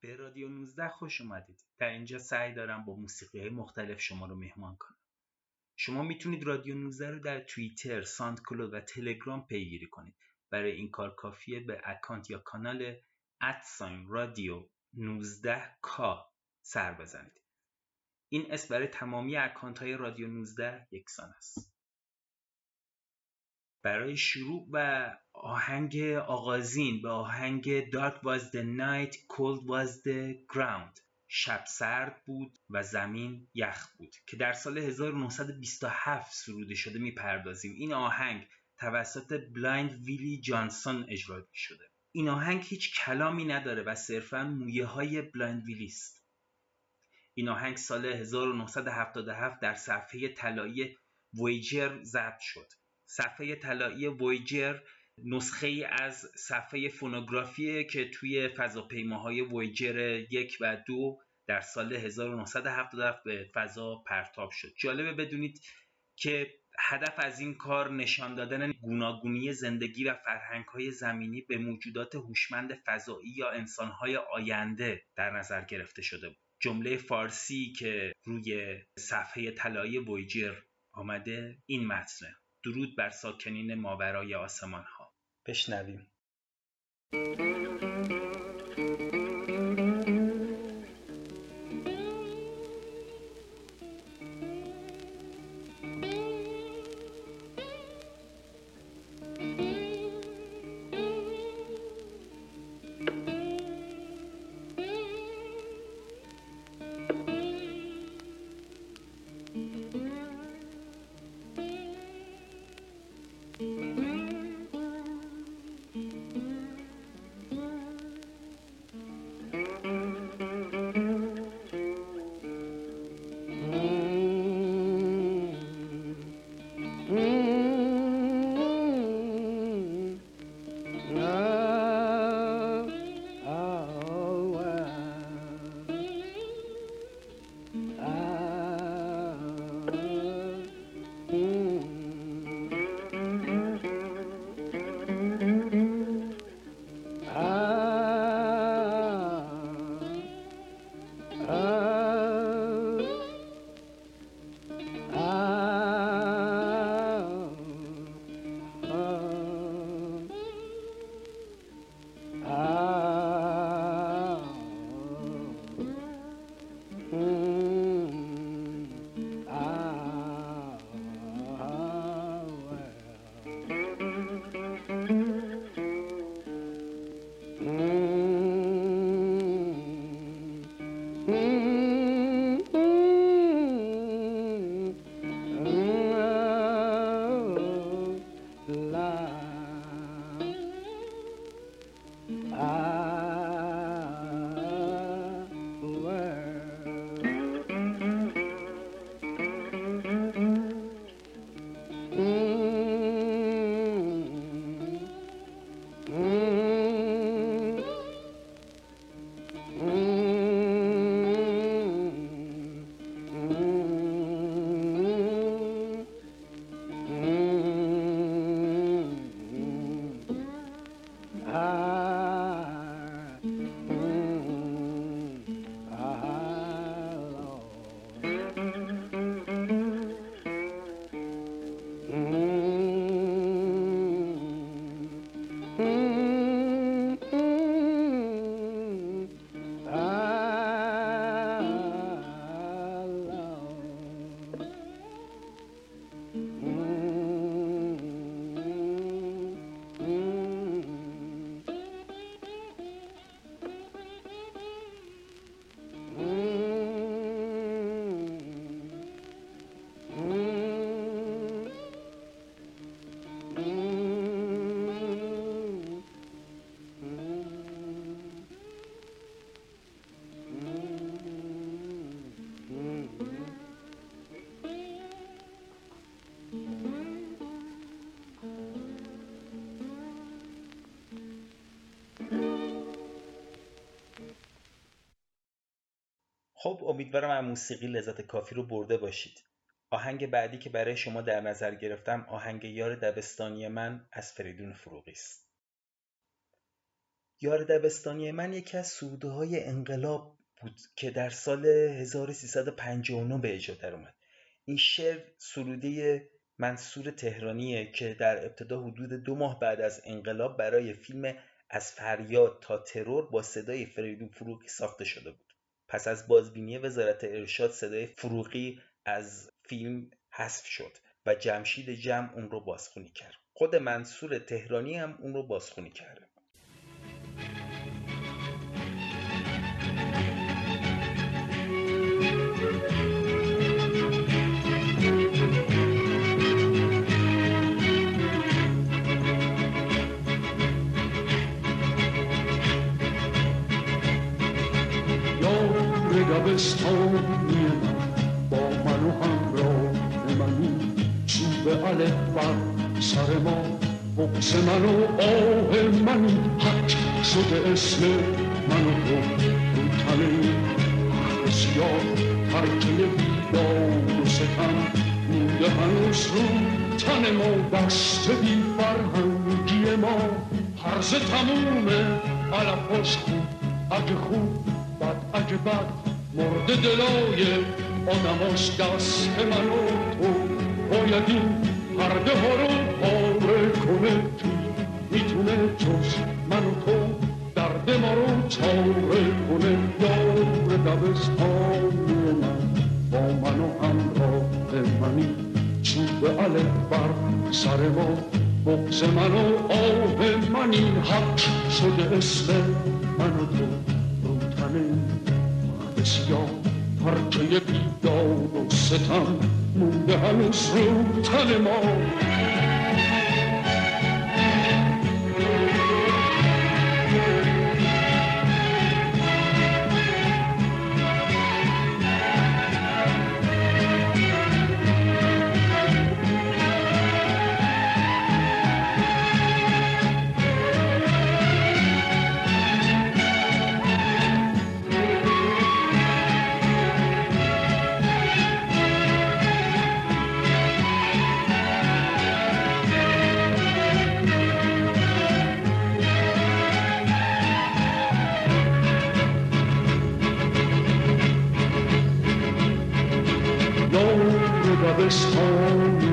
به رادیو 19 خوش اومدید. در اینجا سعی دارم با موسیقی های مختلف شما رو مهمان کنم. شما می‌تونید رادیو 19 رو در توییتر، SoundCloud و تلگرام پیگیری کنید. برای این کار کافیه به اکانت یا کانال at sign رادیو 19 k سر بزنید. این اسم برای تمامی اکانت های رادیو 19 یکسان است. برای شروع و آهنگ آغازین به آهنگ Dark was the night, cold was the ground. شب سرد بود و زمین یخ بود که در سال 1927 سروده شده می‌پردازیم. این آهنگ توسط بلایند ویلی جانسون اجرا شده. این آهنگ هیچ کلامی نداره و صرفا مویه های بلایند ویلی است. این آهنگ سال 1977 در صفحه طلایی ویجر ضبط شد. صفحه طلایی ویجر نسخه ای از صفحه فونوگرافی که توی فضاپیماهای ویجر یک و دو در سال 1977 به فضا پرتاب شد. جالبه بدونید که هدف از این کار نشان دادن گوناگونی زندگی و فرهنگ های زمینی به موجودات هوشمند فضایی یا انسان های آینده در نظر گرفته شده بود. جمله فارسی که روی صفحه طلایی ویجر آمده این متنه درود بر ساکنین ماورای آسمان ها بشنویم. خب امیدوارم از موسیقی لذت کافی رو برده باشید. آهنگ بعدی که برای شما در نظر گرفتم آهنگ یار دبستانی من از فریدون فروغی است. یار دبستانی من یکی از سروده انقلاب بود که در سال 1359 به اجرا در اومد این شعر سروده منصور تهرانیه که در ابتدا حدود دو ماه بعد از انقلاب برای فیلم از فریاد تا ترور با صدای فریدون فروغی ساخته شده بود. پس از بازبینی وزارت ارشاد صدای فروغی از فیلم حذف شد و جمشید جمع اون رو بازخونی کرد. خود منصور تهرانی هم اون رو بازخونی کرده دبستانی من با من و همراه منی چوب الف بر سر ما بغز من و آه منی حق شده اسم من و تو رو تنه بسیار ترکه بیداد و ستم مونده هنوز رو تن ما دست بی فرهنگی ما هرز تمومه علفاش خوب اگه خوب بد اگه بد مرد دلای آدماش دست من و تو باید این پرده ها رو پاره کنه کی می‌تونه جز من و تو درد ما رو چاره کنه یار دبستانی من با من و همراه منی چوب الف بر سر ما بغز من و آه منی حق شده اسم من و تو بسیار پرچه بیداد و ستم مونده هنوز رو تن ما.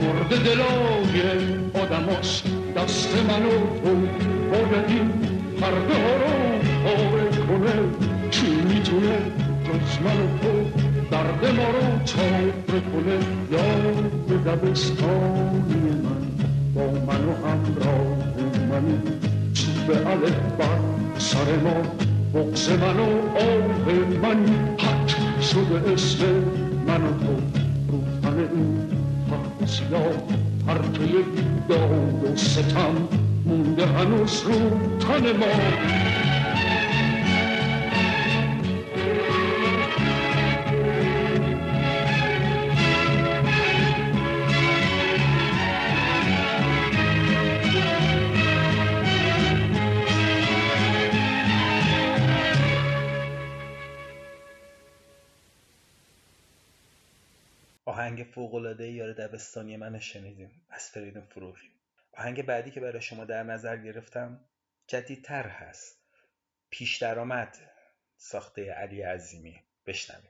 مرد دلای آدماش دست من و تو باید این پرده ها رو پاره کنه چی می‌تونه جز من و تو درد ما رو چاره کنه یاد دبستانی من با من و همراه منی به الف بر سر ما بغز من و آه من حق شده اسم من و تو رو تن این سیاه پرچه بیداد و ستم مونده هنوز رو تن ما. دبستانی من شنیدیم. از فریدون فروغی آهنگ بعدی که برای شما در نظر گرفتم جدیدتر هست. پیش درآمد ساخته علی عظیمی. بشنویم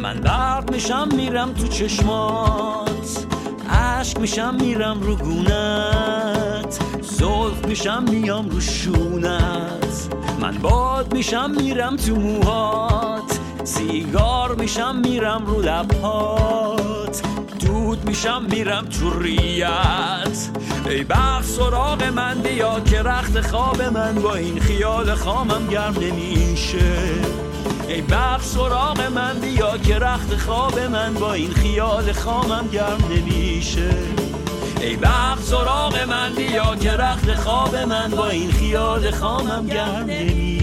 من برق میشم میرم تو چشمات. عشق میشم میرم رو گونت. زلف میشم میام رو شونت. من باد میشم میرم تو موهات. سیگار میشم میرم رو لبهات. میشم میرم تو ریت ای بخت سراغ من بیا که رخت خواب من با این خیال خامم گرم نمیشه. ای بخت سراغ من بیا که رخت خواب من با این خیال خامم گرم نمیشه. ای بخت سراغ من بیا که رخت خواب من با این خیال خامم گرم نمیشه.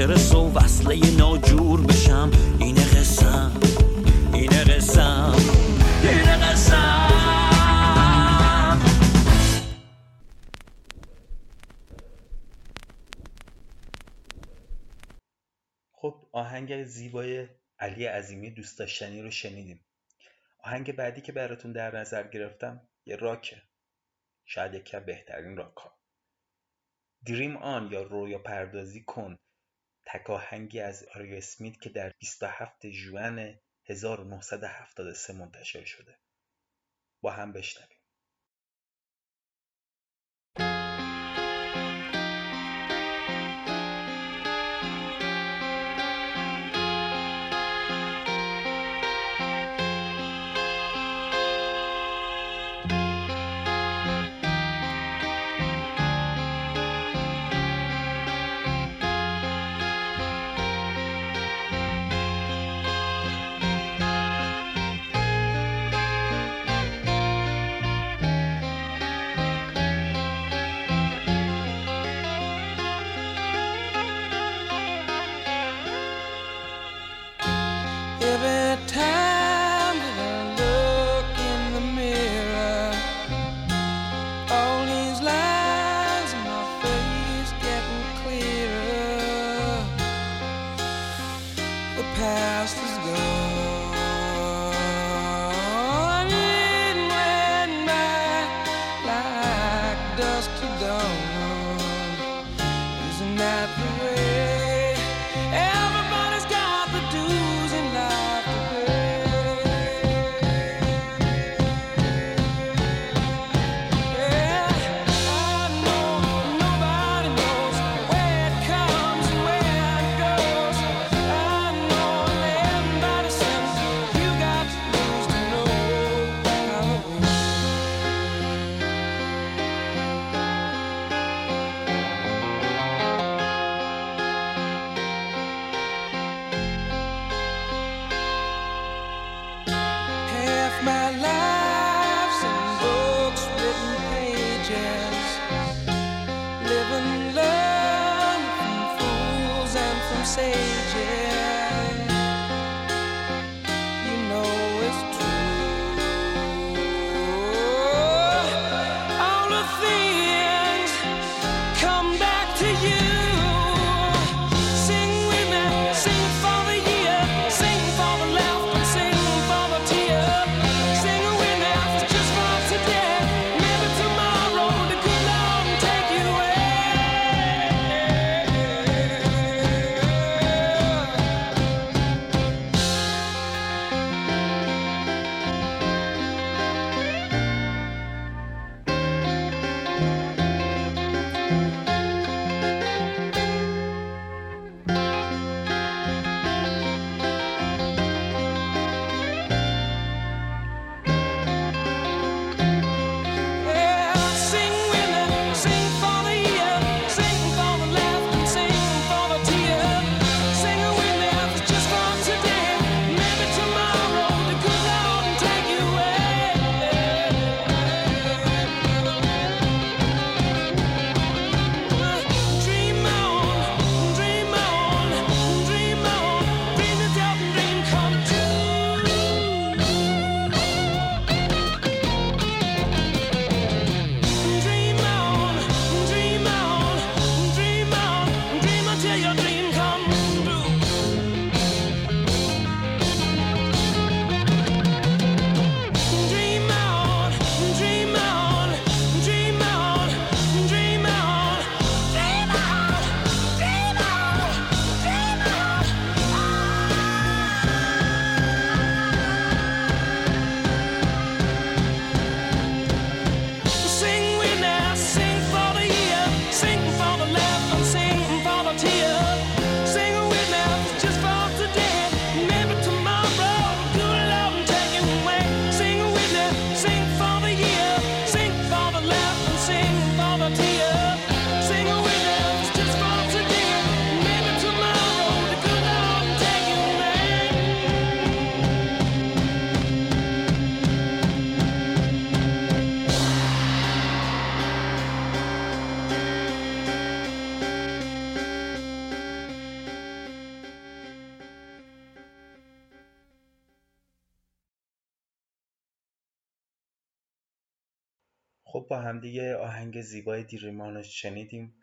استرس و وصله ناجور بشم. اینه قسم اینه قسم اینه قسم. خب آهنگ زیبای علی عظیمی دوست داشتنی رو شنیدیم. آهنگ بعدی که براتون در نظر گرفتم یه راکه. شاید یکی بهترین راک دریم آن یا رویا پردازی کن. تک آهنگی از آریا اسمیت که در 27 ژوئن 1973 منتشر شده. با هم بشنویم. خب با همدیگه آهنگ زیبای دیریمان شنیدیم.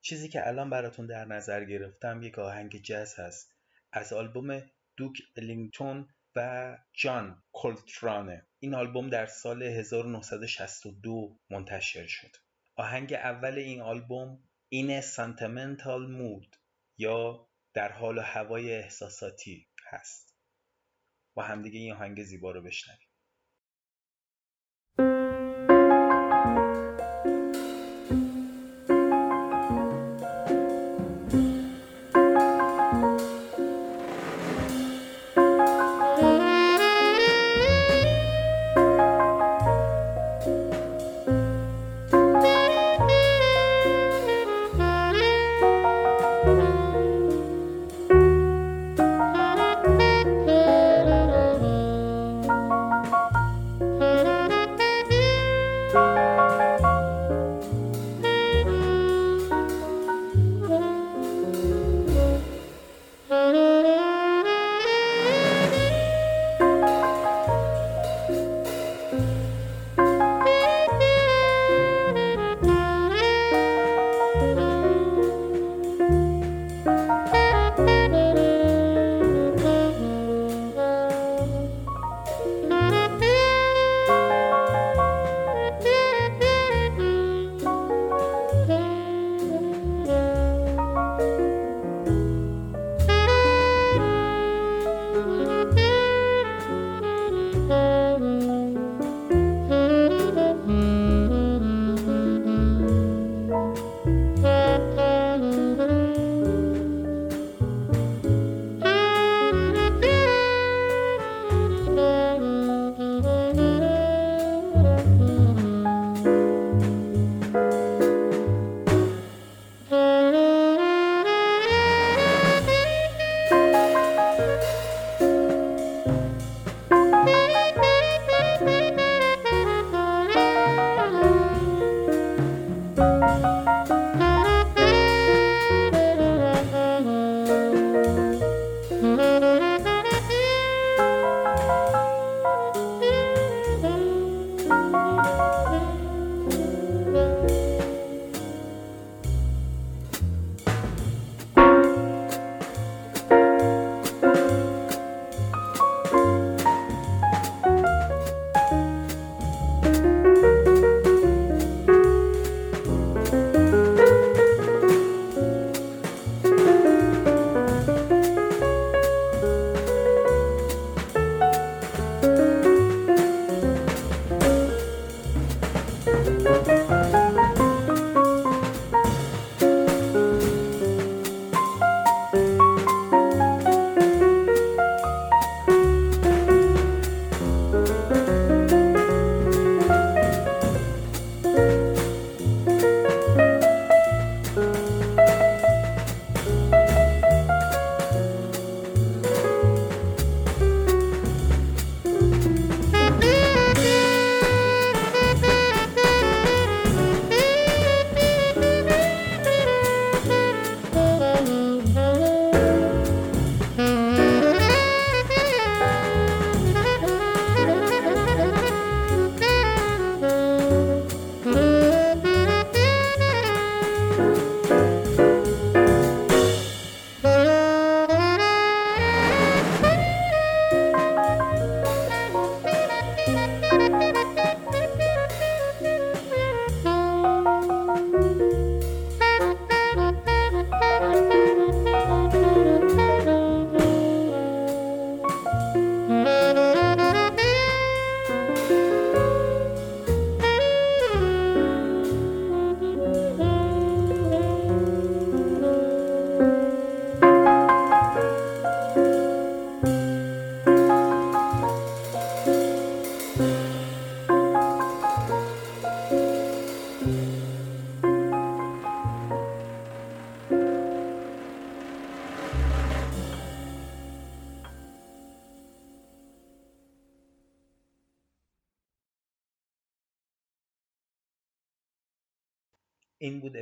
چیزی که الان براتون در نظر گرفتم یک آهنگ جز هست. از آلبوم دوک الینگتون و جان کولترانه. این آلبوم در سال 1962 منتشر شد. آهنگ اول این آلبوم این سانتمنتال مود یا در حال و هوای احساساتی هست. با همدیگه این آهنگ زیبا رو بشنویم.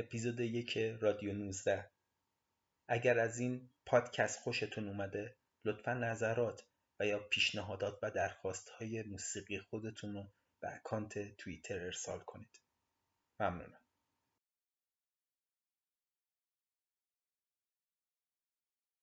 اپیزود یک رادیو 19 اگر از این پادکست خوشتون اومده لطفا نظرات و یا پیشنهادات و درخواست های موسیقی خودتون رو به اکانت توییتر ارسال کنید. ممنونم.